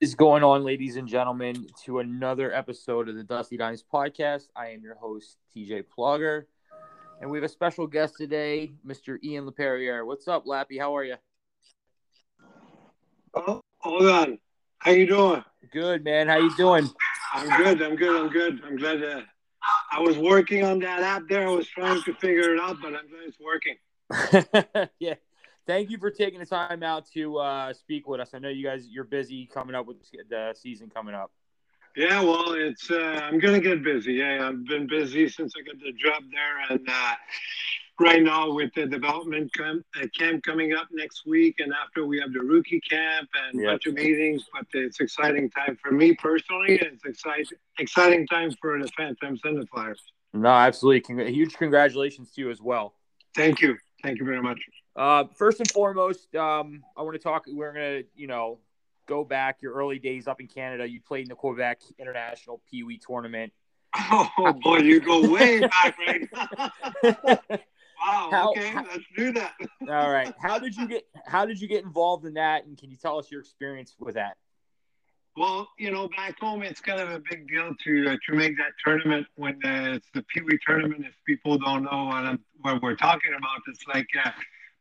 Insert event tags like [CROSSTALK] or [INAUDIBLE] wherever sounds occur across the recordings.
is going on, ladies and gentlemen, to another episode of the Dusty Dimes podcast. I am your host, TJ Plugger, and we have a special guest today, Mr. Ian LaPerriere. What's up, Lappy? How are you? Oh, hold on. How you doing? Good, man. How you doing? I'm good. I'm good. I'm good. I'm glad that I was working on that app there. I was trying to figure it out, but I'm glad it's working. [LAUGHS] yeah. Thank you for taking the time out to uh, speak with us. I know you guys you're busy coming up with the season coming up. Yeah, well, it's uh, I'm gonna get busy. Yeah, I've been busy since I got the job there, and uh, right now with the development camp, uh, camp coming up next week, and after we have the rookie camp and a bunch of meetings. But it's exciting time for me personally. and It's exciting exciting time for the Phantoms and the Flyers. No, absolutely. Cong- huge congratulations to you as well. Thank you. Thank you very much. Uh, first and foremost, um, I want to talk. We're gonna, you know, go back your early days up in Canada. You played in the Quebec International Pee Wee tournament. Oh boy, you go way [LAUGHS] back, right? [LAUGHS] wow. How, okay, how, let's do that. all right. How did you get? How did you get involved in that? And can you tell us your experience with that? Well, you know, back home, it's kind of a big deal to uh, to make that tournament when uh, it's the Pee Wee tournament. If people don't know what, I'm, what we're talking about, it's like uh,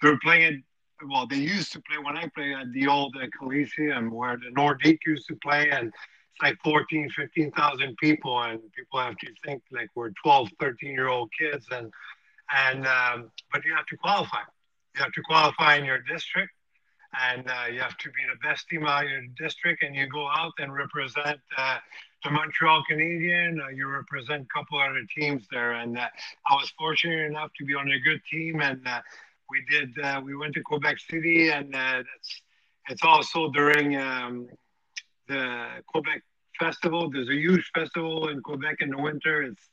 they're playing. Well, they used to play when I played at the old uh, Coliseum where the Nordique used to play, and it's like 14, 15,000 people, and people have to think like we're 12, 13 year old kids, and and um, but you have to qualify. You have to qualify in your district and uh, you have to be the best team out of your district, and you go out and represent uh, the Montreal Canadian. Uh, you represent a couple other teams there, and uh, I was fortunate enough to be on a good team, and uh, we did. Uh, we went to Quebec City, and it's it's also during um, the Quebec festival. There's a huge festival in Quebec in the winter. It's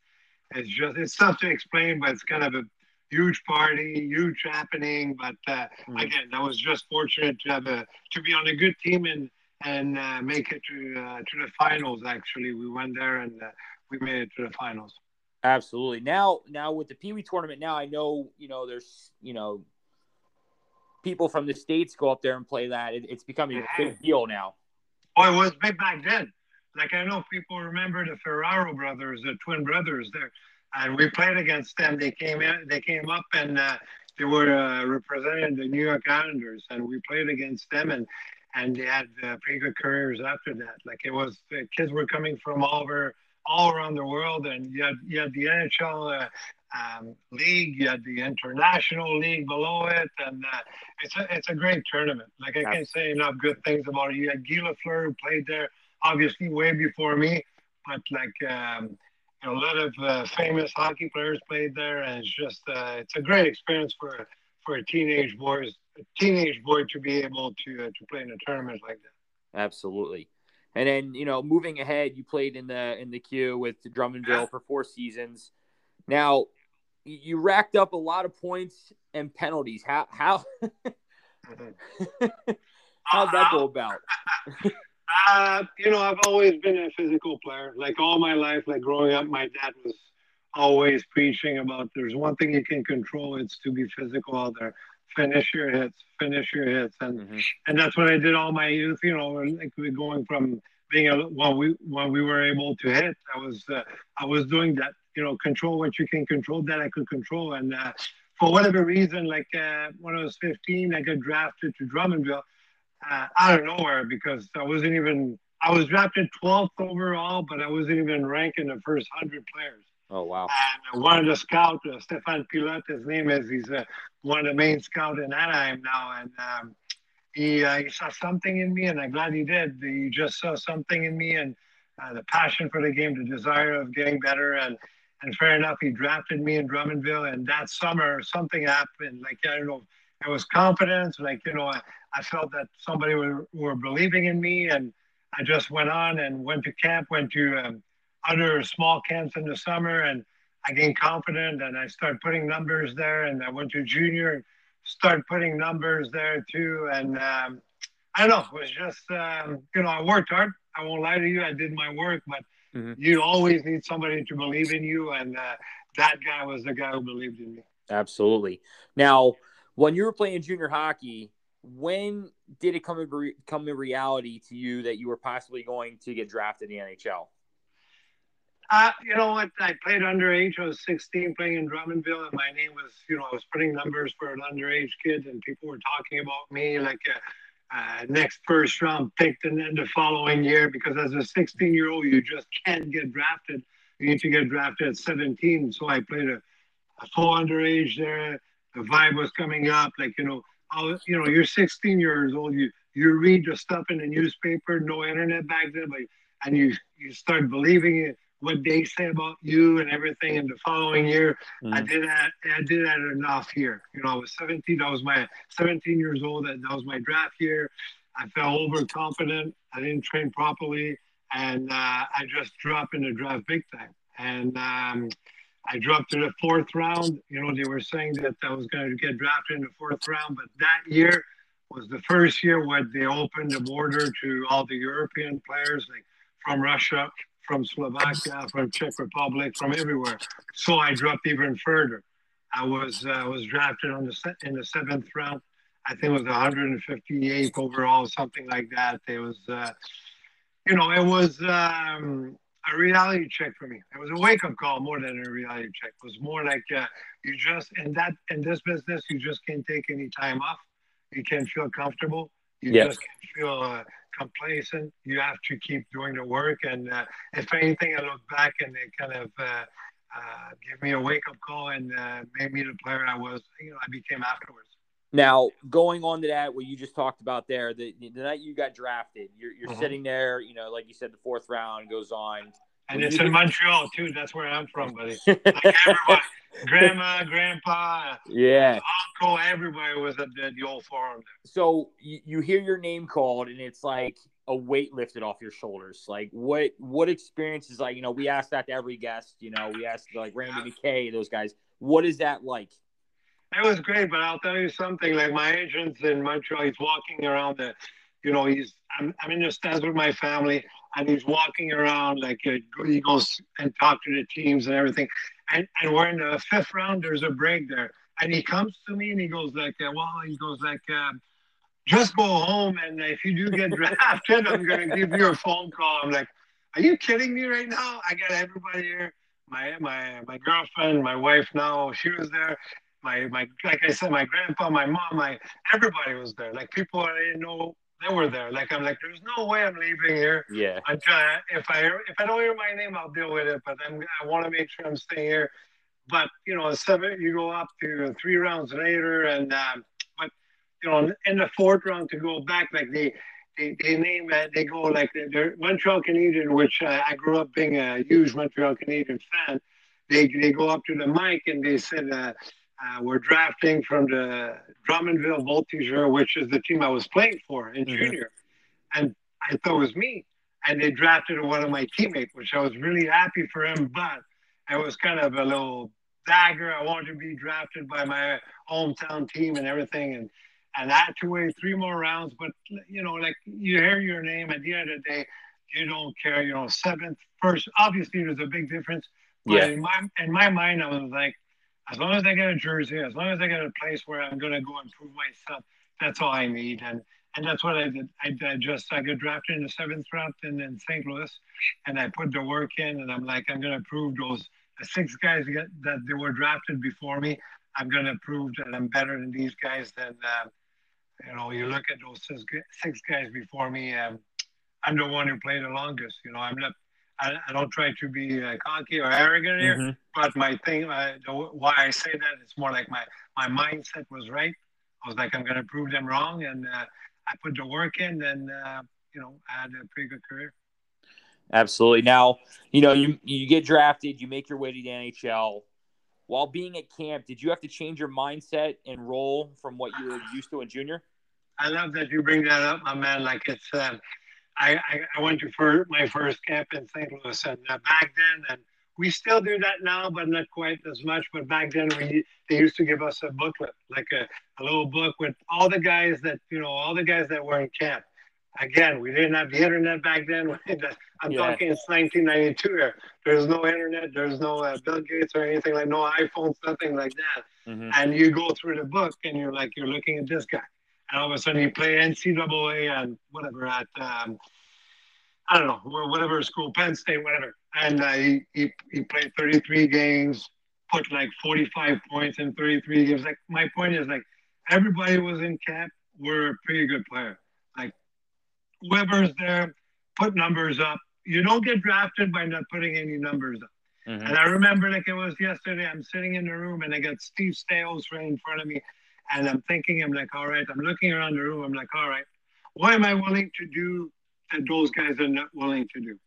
it's just it's tough to explain, but it's kind of a huge party, huge happening. But uh, mm. again, I was just fortunate to have a to be on a good team and and uh, make it to uh, to the finals. Actually, we went there and uh, we made it to the finals. Absolutely. Now, now with the Pee Wee tournament, now I know you know there's you know people from the states go up there and play that. It, it's becoming a big deal now. Oh, it was big back then. Like I know people remember the Ferraro brothers, the twin brothers. There, and we played against them. They came in, they came up, and uh, they were uh, representing the New York Islanders, and we played against them, and and they had uh, pretty good careers after that. Like it was, kids were coming from all over, all around the world, and you had you had the NHL. Uh, um, league, you had the international league below it, and uh, it's a it's a great tournament. Like I can't say enough good things about it. You had Guy Lafleur who played there, obviously way before me, but like um, a lot of uh, famous hockey players played there, and it's just uh, it's a great experience for for a teenage boys a teenage boy to be able to uh, to play in a tournament like that. Absolutely. And then you know, moving ahead, you played in the in the queue with Drummondville yeah. for four seasons. Now, you racked up a lot of points and penalties. How how [LAUGHS] how'd that go about? [LAUGHS] Uh, you know, I've always been a physical player. Like all my life, like growing up, my dad was always preaching about there's one thing you can control, it's to be physical out there. Finish your hits, finish your hits. And mm-hmm. and that's what I did all my youth, you know, like going from being a when we when we were able to hit, I was uh, I was doing that, you know, control what you can control that I could control. And uh, for whatever reason, like uh, when I was 15, I got drafted to Drummondville uh, out of nowhere because I wasn't even I was drafted 12th overall, but I wasn't even ranked in the first hundred players. Oh wow! And one of the scouts, uh, Stefan Pilote, his name is. He's uh, one of the main scouts in Anaheim now, and um, he uh, he saw something in me, and I'm glad he did. He just saw something in me, and uh, the passion for the game, the desire of getting better, and and fair enough, he drafted me in Drummondville, and that summer something happened. Like I don't know, it was confidence. Like you know, I, I felt that somebody were, were believing in me, and I just went on and went to camp, went to um, other small camps in the summer, and I gained confidence, and I started putting numbers there, and I went to junior and started putting numbers there too, and um, I don't know, it was just um, you know I worked hard. I won't lie to you, I did my work, but mm-hmm. you always need somebody to believe in you, and uh, that guy was the guy who believed in me. Absolutely. Now, when you were playing junior hockey, when did it come in, come in reality to you that you were possibly going to get drafted in the NHL? Uh, you know what? I played underage. I was 16 playing in Drummondville, and my name was, you know, I was putting numbers for an underage kid, and people were talking about me like a, a next first round pick, and then the following year, because as a 16 year old, you just can't get drafted. You need to get drafted at 17. So I played a, a full underage there. The vibe was coming up, like you know, was, you know, you're 16 years old. You you read the stuff in the newspaper, no internet back then, but and you you start believing it what they say about you and everything. And the following year, mm. I did that. I did that enough here. You know, I was 17. That was my 17 years old. That, that was my draft year. I felt overconfident. I didn't train properly, and uh, I just dropped in the draft big time. And um, I dropped to the fourth round. You know, they were saying that I was going to get drafted in the fourth round, but that year was the first year where they opened the border to all the European players, like from Russia, from Slovakia, from Czech Republic, from everywhere. So I dropped even further. I was uh, was drafted on the in the seventh round. I think it was 158th overall, something like that. It was, uh, you know, it was um, a reality check for me. It was a wake up call more than a reality check. It was more like uh, you just in that in this business, you just can't take any time off. You can't feel comfortable. You yep. just can't feel uh, complacent. You have to keep doing the work. And uh, if anything, I look back and it kind of uh, uh, give me a wake up call and uh, made me the player I was. You know, I became afterwards. Now, going on to that, what you just talked about there, the, the night you got drafted, you're, you're mm-hmm. sitting there, you know, like you said, the fourth round goes on. And it's in Montreal too. That's where I'm from, buddy. [LAUGHS] Like everyone, grandma, grandpa, yeah, uncle, everybody was at the, the old farm. So you, you hear your name called, and it's like a weight lifted off your shoulders. Like what what experience is like? You know, we ask that to every guest. You know, we asked like Randy McKay, those guys. What is that like? It was great, but I'll tell you something. Like my agent's in Montreal, he's walking around the, you know, he's I'm, I'm in the stands with my family, and he's walking around like uh, he goes and talk to the teams and everything and, and we're in the fifth round. There's a break there, and he comes to me and he goes like, uh, "Well, he goes like, uh, just go home, and if you do get drafted, I'm gonna give you a phone call." I'm like, "Are you kidding me right now? I got everybody here. My my my girlfriend, my wife now, she was there." My, my like I said, my grandpa, my mom, my everybody was there. Like people I didn't know they were there. Like I'm like, there's no way I'm leaving here. Yeah. Until I, if I if I don't hear my name, I'll deal with it. But I'm, I want to make sure I'm staying here. But you know, seven, you go up to three rounds later, and um, but you know, in the fourth round to go back, like they they, they name uh, they go like they're Montreal Canadian, which uh, I grew up being a huge Montreal Canadian fan. They they go up to the mic and they said. Uh, uh, we're drafting from the Drummondville Voltigeurs, which is the team I was playing for in mm-hmm. junior. And I thought it was me. And they drafted one of my teammates, which I was really happy for him. But it was kind of a little dagger. I wanted to be drafted by my hometown team and everything. And, and I had to wait three more rounds. But, you know, like you hear your name at the end of the day, you don't care, you know, seventh, first. Obviously, there's a big difference. But yeah. in, my, in my mind, I was like, as long as I get a jersey, as long as I get a place where I'm going to go and prove myself, that's all I need. And and that's what I did. I, I just I got drafted in the seventh round in, in St. Louis, and I put the work in. And I'm like, I'm going to prove those six guys get, that they were drafted before me. I'm going to prove that I'm better than these guys. Then uh, you know, you look at those six, six guys before me. Um, I'm the one who played the longest. You know, I'm not I, I don't try to be uh, cocky or arrogant here, mm-hmm. but my thing, uh, the, why I say that, it's more like my, my mindset was right. I was like, I'm going to prove them wrong. And uh, I put the work in and, uh, you know, I had a pretty good career. Absolutely. Now, you know, you, you get drafted, you make your way to the NHL. While being at camp, did you have to change your mindset and role from what you were used to in junior? I love that you bring that up, my man. Like it's, uh, I, I, went to for my first camp in St. Louis, and uh, back then, and we still do that now, but not quite as much. But back then, we they used to give us a booklet, like a, a little book with all the guys that you know, all the guys that were in camp. Again, we didn't have the internet back then. [LAUGHS] I'm yeah. talking it's 1992 here. There's no internet. There's no uh, Bill Gates or anything like no iPhones, nothing like that. Mm-hmm. And you go through the book and you're like, you're looking at this guy and all of a sudden he played NCAA and whatever at um, I don't know whatever school, Penn State, whatever, and uh, he, he he played 33 games, put like 45 points in 33 games. Like my point is like everybody was in camp. We're a pretty good player. Like whoever's there, put numbers up. You don't get drafted by not putting any numbers up. Mm-hmm. And I remember like it was yesterday. I'm sitting in the room and I got Steve Staios right in front of me, and I'm thinking, I'm like, all right. I'm looking around the room. I'm like, all right. What am I willing to do that those guys are not willing to do?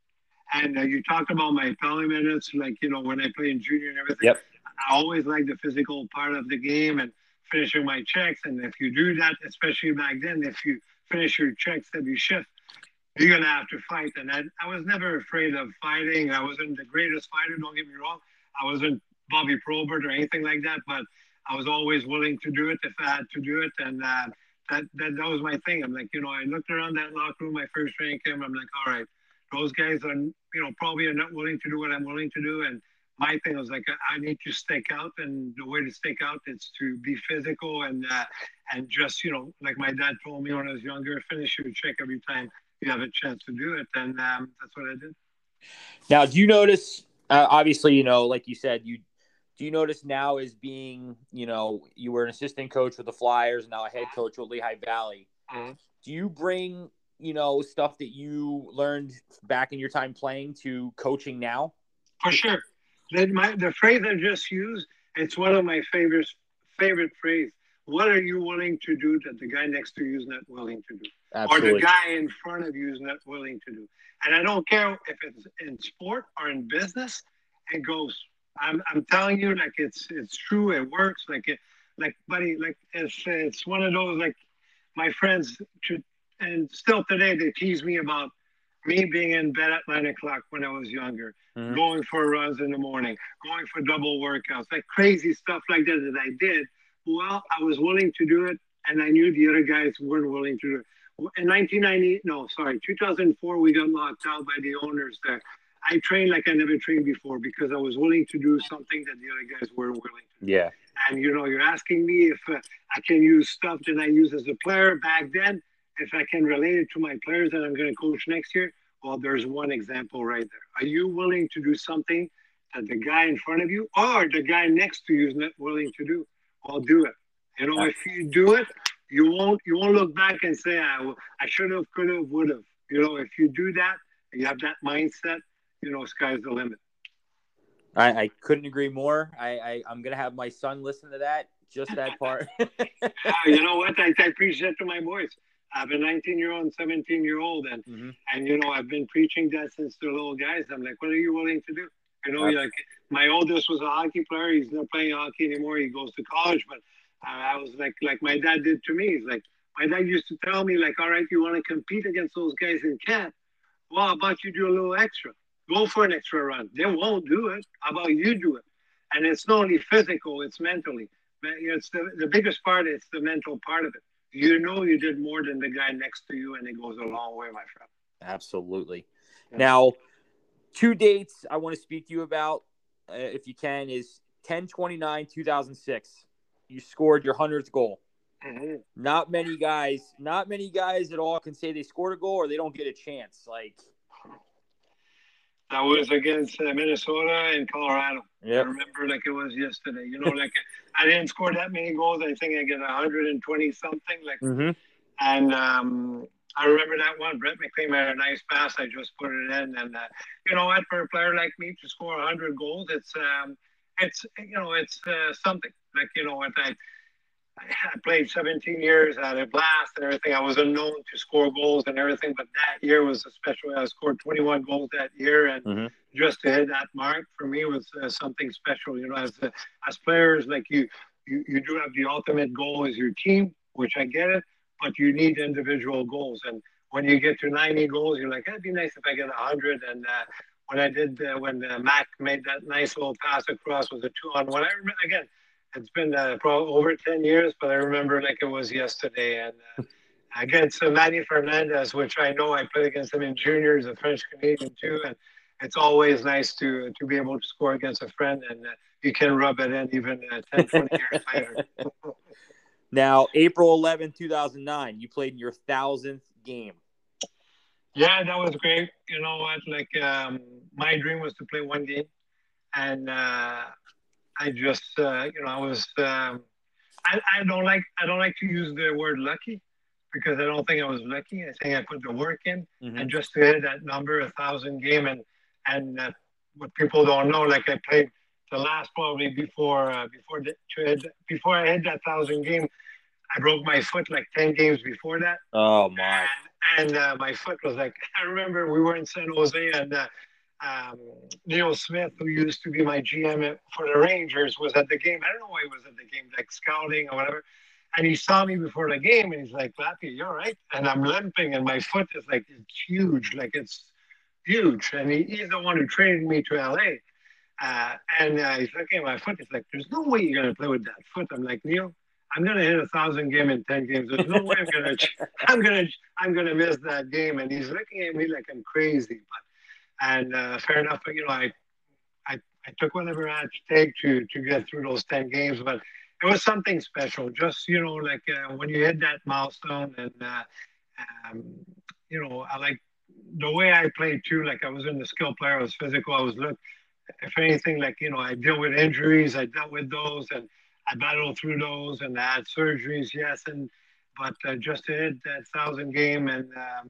And uh, you talked about my penalty minutes, like you know when I play in junior and everything. Yep. I always like the physical part of the game and finishing my checks. And if you do that, especially back then, if you finish your checks every shift, you're gonna have to fight. And I, I was never afraid of fighting. I wasn't the greatest fighter. Don't get me wrong. I wasn't Bobby Probert or anything like that, but I was always willing to do it if I had to do it. And uh, that, that that was my thing. I'm like, you know, I looked around that locker room, my first training camp. I'm like, all right, those guys are, you know, probably are not willing to do what I'm willing to do, and my thing was like I need to stick out, and the way to stick out is to be physical and uh, and just you know like my dad told me when I was younger, finish your check every time you have a chance to do it, and um, that's what I did. Now, do you notice? Uh, obviously, you know, like you said, you do you notice now as being you know you were an assistant coach with the Flyers, now a head coach with Lehigh Valley. Mm-hmm. Do you bring you know stuff that you learned back in your time playing to coaching now? For sure my the phrase I just used, it's one of my favorite favorite phrase. What are you willing to do that the guy next to you is not willing to do? Absolutely. Or the guy in front of you is not willing to do. And I don't care if it's in sport or in business, it goes. I'm, I'm telling you, like it's it's true, it works. Like it, like buddy, like it's it's one of those like my friends to, and still today they tease me about me being in bed at nine o'clock when I was younger, mm-hmm. going for runs in the morning, going for double workouts, like crazy stuff like that that I did. Well, I was willing to do it, and I knew the other guys weren't willing to do it. In 1990, no, sorry, 2004, we got locked out by the owners there. I trained like I never trained before because I was willing to do something that the other guys weren't willing to do. Yeah. And you know, you're asking me if uh, I can use stuff that I use as a player back then if I can relate it to my players that I'm going to coach next year, well, there's one example right there. Are you willing to do something that the guy in front of you or the guy next to you is not willing to do? Well, do it. You know, if you do it, you won't you won't look back and say, I, I should have, could have, would have. You know, if you do that, you have that mindset, you know, sky's the limit. I, I couldn't agree more. I, I I'm gonna have my son listen to that, just that part. yeah, [LAUGHS] you know what? I, I preach that to my boys. I have a 19 year old and 17 year old, and mm-hmm. and you know I've been preaching that since they're little guys. I'm like, what are you willing to do? You know, like my oldest was a hockey player. He's not playing hockey anymore. He goes to college, but uh, I was like, like my dad did to me. He's like, my dad used to tell me, like, all right, you want to compete against those guys in camp? Well, how about you do a little extra? Go for an extra run. They won't do it. How about you do it? And it's not only physical; it's mentally. But it's the, the biggest part. It's the mental part of it you know you did more than the guy next to you, and it goes a long way, my friend. Absolutely. Yeah. Now, two dates I want to speak to you about, uh, if you can, is 10 29 2006. You scored your 100th goal. Mm-hmm. Not many guys, not many guys at all can say they scored a goal or they don't get a chance. Like, that was against uh, Minnesota and Colorado. Yep. I remember like it was yesterday. You know, like I didn't score that many goals. I think I get 120 something. Like, mm-hmm. and um, I remember that one. Brett McLean had a nice pass. I just put it in, and uh, you know what? For a player like me to score 100 goals, it's um, it's you know it's uh, something. Like you know what I I played 17 years, I had a blast and everything. I was unknown to score goals and everything, but that year was a special. I scored 21 goals that year, and mm-hmm. just to hit that mark for me was uh, something special. You know, as uh, as players, like you, you, you do have the ultimate goal as your team, which I get it, but you need individual goals. And when you get to 90 goals, you're like, that'd be nice if I get 100. And uh, when I did, uh, when uh, Mac made that nice little pass across with a two on one, I remember again it's been uh, probably over 10 years, but I remember like it was yesterday. And uh, against uh, Manny Fernandez, which I know I played against him in juniors, a French Canadian too. And it's always nice to to be able to score against a friend and uh, you can rub it in even uh, 10, 20 years [LAUGHS] later. Now, April 11, 2009, you played in your thousandth game. Yeah, that was great. You know what? Like, um, my dream was to play one game, and uh, I just, uh, you know, I was. Um, I, I don't like I don't like to use the word lucky because I don't think I was lucky. I think I put the work in, mm-hmm. and just to hit that number, a thousand game, and and uh, what people don't know, like I played the last probably before uh, before the, before I hit that thousand game, I broke my foot like ten games before that. Oh my! And, and uh, my foot was like [LAUGHS] I remember we were in San Jose and. Um, Neil Smith, who used to be my GM for the Rangers, was at the game. I don't know why he was at the game, like scouting or whatever. And he saw me before the game, and he's like, "Lappy, you're right." And I'm limping, and my foot is like it's huge, like it's huge. And he, he's the one who traded me to LA. Uh, and uh, he's looking at my foot. He's like, "There's no way you're gonna play with that foot." I'm like, Neil, I'm gonna hit a thousand game in ten games. There's no way I'm gonna, [LAUGHS] I'm gonna, I'm gonna miss that game. And he's looking at me like I'm crazy. But and uh, fair enough. You know, I, I, I took whatever I had to take to to get through those ten games. But it was something special. Just you know, like uh, when you hit that milestone, and uh, um, you know, I like the way I played too. Like I was in the skill player. I was physical. I was look if anything, like, you know, I deal with injuries, I dealt with those and I battled through those and I had surgeries, yes. And, but uh, just to hit that thousand game and um,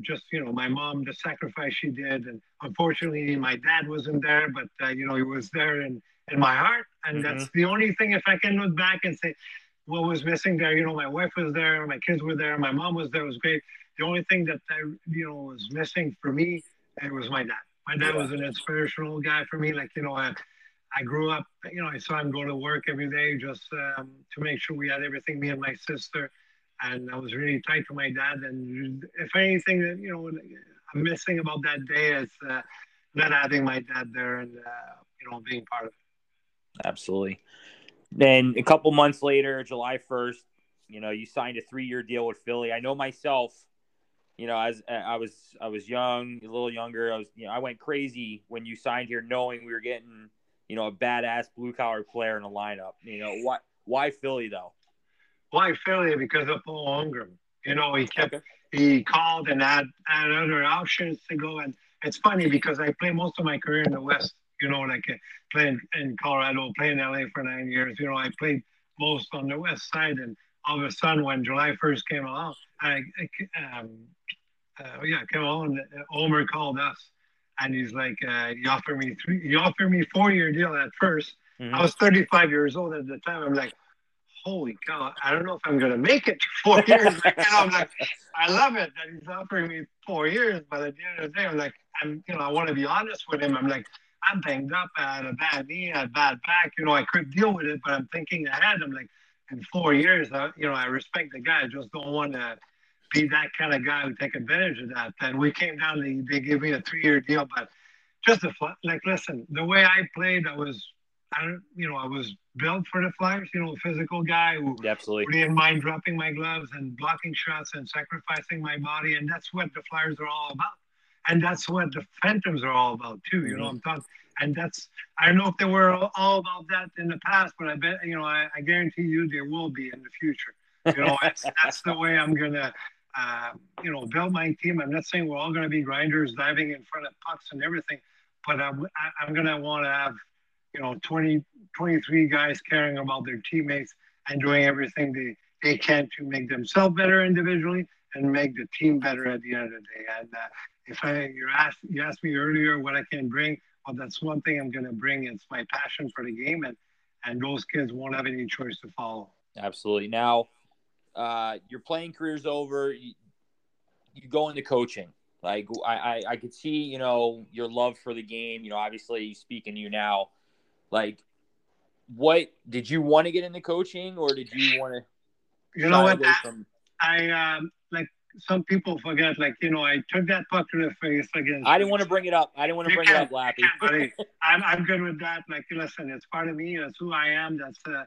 just, you know, my mom, the sacrifice she did. And unfortunately, my dad wasn't there, but, uh, you know, he was there in, in my heart. And mm-hmm. that's the only thing, if I can look back and say, what was missing there, you know, my wife was there, my kids were there, my mom was there, it was great. The only thing that I, you know, was missing for me, it was my dad my dad was an inspirational guy for me. Like, you know, I, I grew up, you know, I saw him go to work every day just um, to make sure we had everything, me and my sister. And I was really tight to my dad. And if anything that, you know, I'm missing about that day is uh, not having my dad there and, uh, you know, being part of it. Absolutely. Then a couple months later, July 1st, you know, you signed a three year deal with Philly. I know myself – you know, as I was I was young, a little younger. I was you know I went crazy when you signed here, knowing we were getting you know a badass blue collar player in the lineup. You know why why Philly though? Why Philly? Because of Paul Holmgren. You know he kept okay. he called and had had other options to go. And it's funny because I played most of my career in the West. You know, like uh, playing in Colorado, playing LA for nine years. You know, I played most on the West side and all of a sudden when July 1st came along, I, I um, uh, yeah, came on. Omer called us, and he's like, uh, "You offered me three. You offered me four year deal at 1st mm-hmm. I was 35 years old at the time. I'm like, holy cow! I don't know if I'm gonna make it four [LAUGHS] years. like, you know, I'm like, I love it that he's offering me four years, but at the end of the day, I'm like, I'm, you know, I want to be honest with him. I'm like, I'm banged up. I had a bad knee, I had a bad back. You know, I could deal with it, but I'm thinking ahead. I'm like, in four years, I, you know, I respect the guy. I just don't want to be that kind of guy who take advantage of that. And we came down, they, they gave me a three year deal, but just a like, listen, the way I played, I was, I don't, you know, I was built for the Flyers, you know, a physical guy who absolutely didn't mind dropping my gloves and blocking shots and sacrificing my body. And that's what the Flyers are all about. And that's what the Phantoms are all about too. You mm-hmm. know, I'm talking, and that's, I don't know if they were all about that in the past, but I bet, you know, I, I guarantee you there will be in the future. You know, that's, that's the way I'm going to, uh, you know, build my team. I'm not saying we're all going to be grinders diving in front of pucks and everything, but I'm, I'm going to want to have, you know, 20, 23 guys caring about their teammates and doing everything they, they can to make themselves better individually and make the team better at the end of the day. And uh, if I, you asked, you asked me earlier what I can bring, well, that's one thing I'm going to bring. It's my passion for the game, and and those kids won't have any choice to follow. Absolutely. Now, uh, your playing career's over. You, you go into coaching. Like I, I, I could see, you know, your love for the game. You know, obviously speaking to you now, like, what did you want to get into coaching, or did you want to? You know what? From... I um, like some people forget. Like you know, I took that puck to the face against. I didn't want to bring it up. I didn't want to bring it up, Lappy. I'm I'm good with that. Like, listen, it's part of me. That's who I am. That's uh,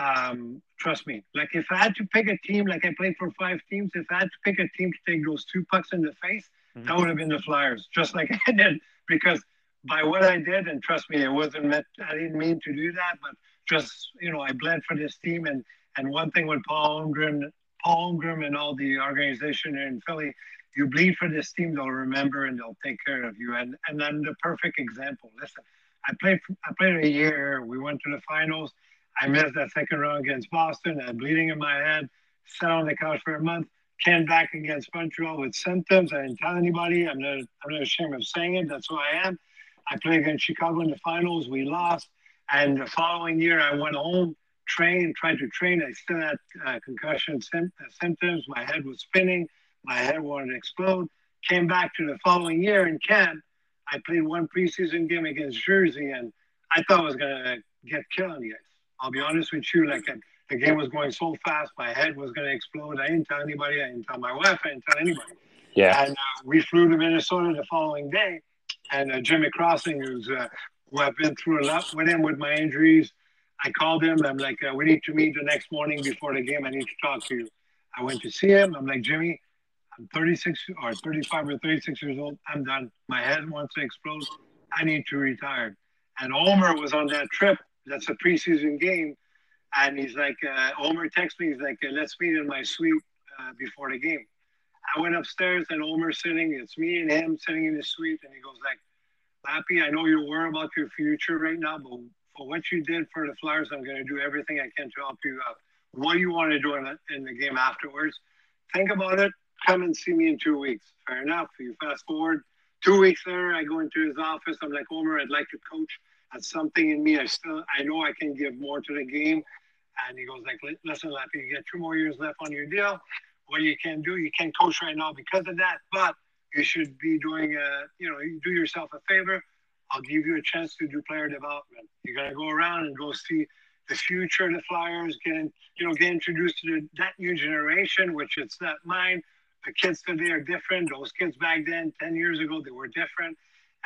um, trust me. Like if I had to pick a team, like I played for five teams, if I had to pick a team to take those two pucks in the face, mm-hmm. that would have been the Flyers, just like [LAUGHS] I did. Because by what I did, and trust me, it wasn't meant. I didn't mean to do that, but just you know, I bled for this team, and And one thing with Paul Holmgren, Paul Holmgren and all the organization in Philly, you bleed for this team, they'll remember and they'll take care of you. And and I'm the perfect example. Listen, I played I played a year. We went to the finals. I missed that second round against Boston. I had bleeding in my head. Sat on the couch for a month. Came back against Montreal with symptoms. I didn't tell anybody. I'm not I'm not ashamed of saying it. That's who I am. I played against Chicago in the finals. We lost. And the following year, I went home, trained, tried to train. I still had uh, concussion sim- uh, symptoms. My head was spinning. My head wanted to explode. Came back to the following year in camp. I played one preseason game against Jersey, and I thought I was going to get killed on the ice. I'll be honest with you. Like, the game was going so fast, my head was going to explode. I didn't tell anybody. I didn't tell my wife. I didn't tell anybody. Yeah. And uh, we flew to Minnesota the following day. And uh, Jim McCrossin, who's uh, who I've been through a lot with him with my injuries, I called him. I'm like, uh, we need to meet the next morning before the game. I need to talk to you. I went to see him. I'm like, Jimmy, I'm 36 or 35 or 36 years old. I'm done. My head wants to explode. I need to retire. And Omer was on that trip. That's a preseason game. And he's like, uh, Omer texts me. He's like, uh, let's meet in my suite uh, before the game. I went upstairs and Omer's sitting. It's me and him sitting in the suite. And he goes like, Lappy, I know you're worried about your future right now, but for what you did for the Flyers, I'm going to do everything I can to help you out. What do you want to do in the, in the game afterwards? Think about it. Come and see me in two weeks. Fair enough. You fast forward two weeks later, I go into his office. I'm like, Omer, I'd like to coach. That's something in me. I still, I know I can give more to the game. And he goes like, listen, Lappy, you get two more years left on your deal. What you can do, you can't coach right now because of that, but you should be doing, a, you know, you do yourself a favor. I'll give you a chance to do player development. You're gonna go around and go see the future of the Flyers, getting you know, get introduced to the, that new generation, which it's not mine. The kids today are different. Those kids back then, 10 years ago, they were different.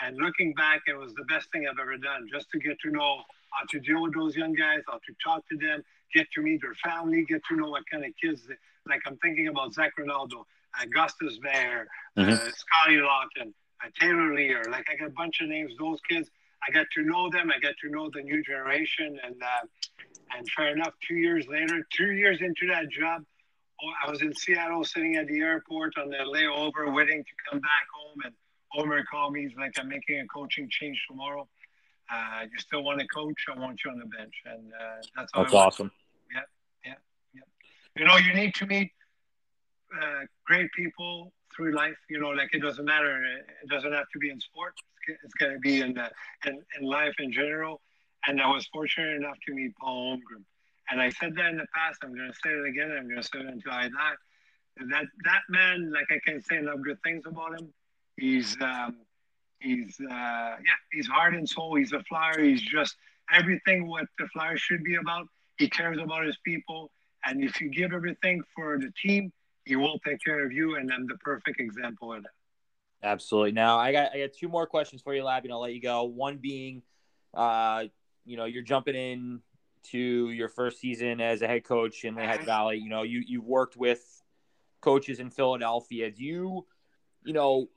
And looking back, it was the best thing I've ever done, just to get to know how to deal with those young guys, how to talk to them, get to meet their family, get to know what kind of kids. Like I'm thinking about Zach Ronaldo, Augustus Bear, mm-hmm. uh, Scotty Lawton, uh, Taylor Lear. Like I got a bunch of names. Those kids, I got to know them. I got to know the new generation, and uh, and fair enough. Two years later, two years into that job, oh, I was in Seattle, sitting at the airport on the layover, waiting to come back home, and Omer called me. He's like, "I'm making a coaching change tomorrow. Uh, you still want to coach? I want you on the bench." And uh, that's that's awesome. You know, you need to meet uh, great people through life. You know, like it doesn't matter. It doesn't have to be in sports. It's going to be in, the, in in life in general. And I was fortunate enough to meet Paul Holmgren. And I said that in the past. I'm going to say it again. I'm going to say it until I die. That that man, like I can say enough good things about him. He's um, he's uh, yeah, he's heart and soul. He's a flyer. He's just everything what the flyer should be about. He cares about his people. And if you give everything for the team, he will take care of you, and I'm the perfect example of that. Absolutely. Now I got I got two more questions for you, Lab, and I'll let you go. One being, uh, you know, you're jumping in to your first season as a head coach in Lehigh Valley. You know, you you've worked with coaches in Philadelphia. Do you, you know,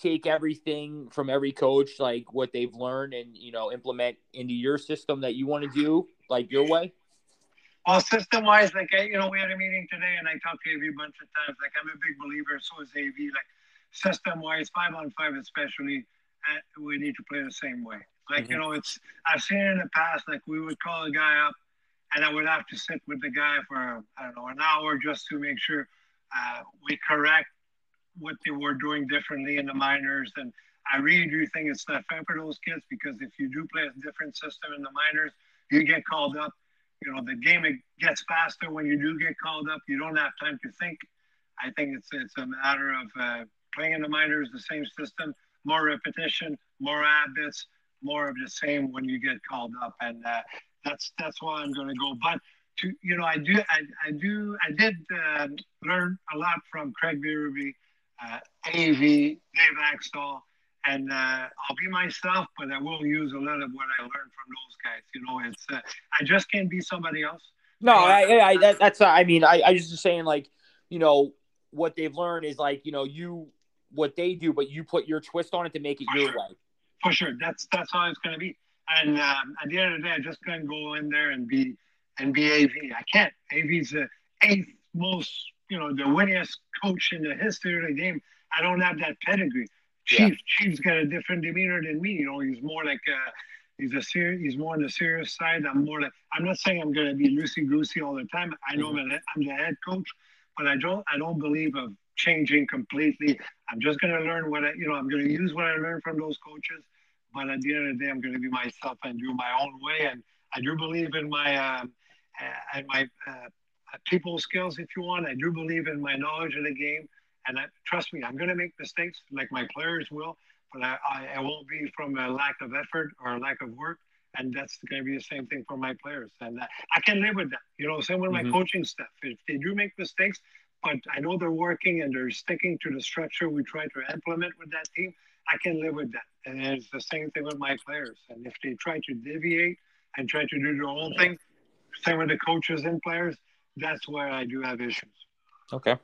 take everything from every coach, like what they've learned, and you know, implement into your system that you want to do, like your way? Well, system wise, like, you know, we had a meeting today and I talked to AV a bunch of times. Like, I'm a big believer, so is AV. Like, system wise, five on five, especially, uh, we need to play the same way. Like, mm-hmm. you know, it's, I've seen in the past, like, we would call a guy up and I would have to sit with the guy for, I don't know, an hour just to make sure uh, we correct what they were doing differently in the minors. And I really do think it's not fair for those kids because if you do play a different system in the minors, you get called up you know the game gets faster when you do get called up. You don't have time to think. I think it's it's a matter of uh, playing in the minors, the same system, more repetition, more habits, more of the same when you get called up, and uh, that's that's why I'm going to go. But to you know, I do I, I do I did uh, learn a lot from Craig Berube, uh, AV, Dave Hakstol, and uh, I'll be myself, but I will use a lot of what I learned from those guys. You know, it's uh, I just can't be somebody else. No, I, I that, that's I mean, I I just saying like, you know, what they've learned is like, you know, you what they do, but you put your twist on it to make it For your sure. way. For sure, that's that's how it's going to be. And um, at the end of the day, I just couldn't go in there and be and be AV. I can't. AV's the eighth most, you know, the winningest coach in the history of the game. I don't have that pedigree. Chief, yeah. Chief's got a different demeanor than me. You know, he's more like a, he's a serious, he's more on the serious side. I'm more like, I'm not saying I'm going to be loosey goosey all the time. I know mm-hmm. I'm the head coach, but I don't, I don't believe of changing completely. I'm just going to learn what I, you know, I'm going to use what I learned from those coaches. But at the end of the day, I'm going to be myself and do my own way. And I do believe in my, um, uh, and my uh, people skills, if you want. I do believe in my knowledge of the game. And I, trust me, I'm going to make mistakes like my players will, but I, I, I won't be from a lack of effort or a lack of work. And that's going to be the same thing for my players. And uh, I can live with that. You know, same with mm-hmm. my coaching staff. If they do make mistakes, but I know they're working and they're sticking to the structure we try to implement with that team, I can live with that. And it's the same thing with my players. And if they try to deviate and try to do their own thing, same with the coaches and players, that's where I do have issues. Okay.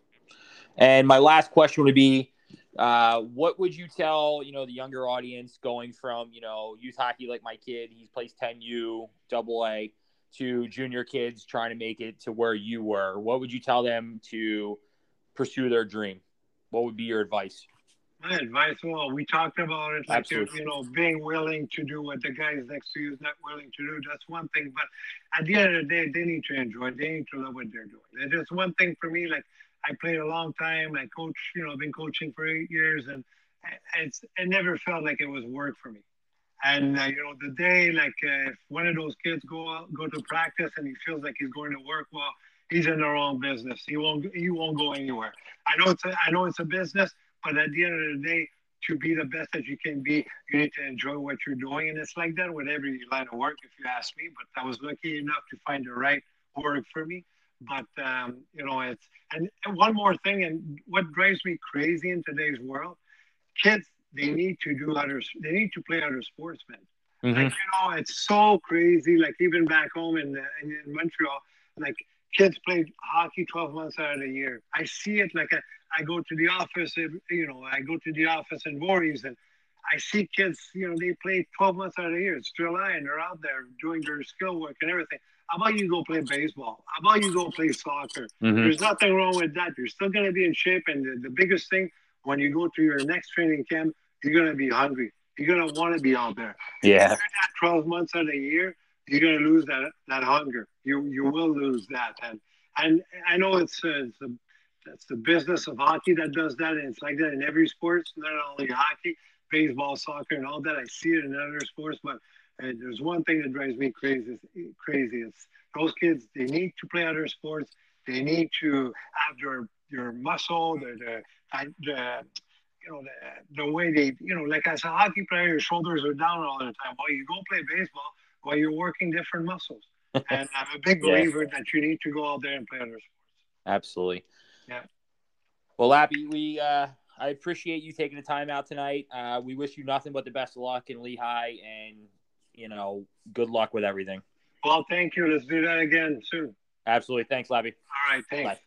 And my last question would be, uh, what would you tell you know the younger audience going from you know youth hockey like my kid, he plays 10U, double A, to junior kids trying to make it to where you were? What would you tell them to pursue their dream? What would be your advice? My advice, well, we talked about it, like you know, being willing to do what the guys next to you is not willing to do. That's one thing. But at the end of the day, they need to enjoy. They need to love what they're doing. And just one thing for me. Like I played a long time. I coach. You know, I've been coaching for eight years, and it's it never felt like it was work for me. And uh, you know, the day like uh, if one of those kids go out, go to practice and he feels like he's going to work, well, he's in the wrong business. He won't he won't go anywhere. I know it's a, I know it's a business but at the end of the day, to be the best that you can be, you need to enjoy what you're doing. And it's like that with every line of work, if you ask me. But I was lucky enough to find the right work for me. But um, you know, it's and, one more thing, and what drives me crazy in today's world, kids they need to do other, they need to play other sports, man. Mm-hmm. Like you know, it's so crazy. Like even back home in, in, in Montreal, like kids play hockey 12 months out of the year. I see it like a I go to the office, you know, I go to the office in Voorhees and I see kids, you know, they play 12 months out of the year. It's July and they're out there doing their skill work and everything. How about you go play baseball? How about you go play soccer? Mm-hmm. There's nothing wrong with that. You're still going to be in shape. And the, the biggest thing, when you go to your next training camp, you're going to be hungry. You're going to want to be out there. Yeah. 12 months out of the year, you're going to lose that, that hunger. You, you will lose that. And, and I know it's, uh, it's a that's the business of hockey that does that, and it's like that in every sport, not only hockey, baseball, soccer, and all that. I see it in other sports, but uh, there's one thing that drives me crazy. Crazy. It's those kids. They need to play other sports. They need to have their their muscle, their the, the you know the, the way they you know like as a hockey player, your shoulders are down all the time. While you go play baseball, while you're working different muscles. [LAUGHS] and I'm a big believer yeah. that you need to go out there and play other sports. Absolutely. Yeah. Well, Abby, we uh, I appreciate you taking the time out tonight. Uh, we wish you nothing but the best of luck in Lehigh, and you know, good luck with everything. Well, thank you. Let's do that again soon. Absolutely. Thanks, Lappy. All right. Thanks. Bye.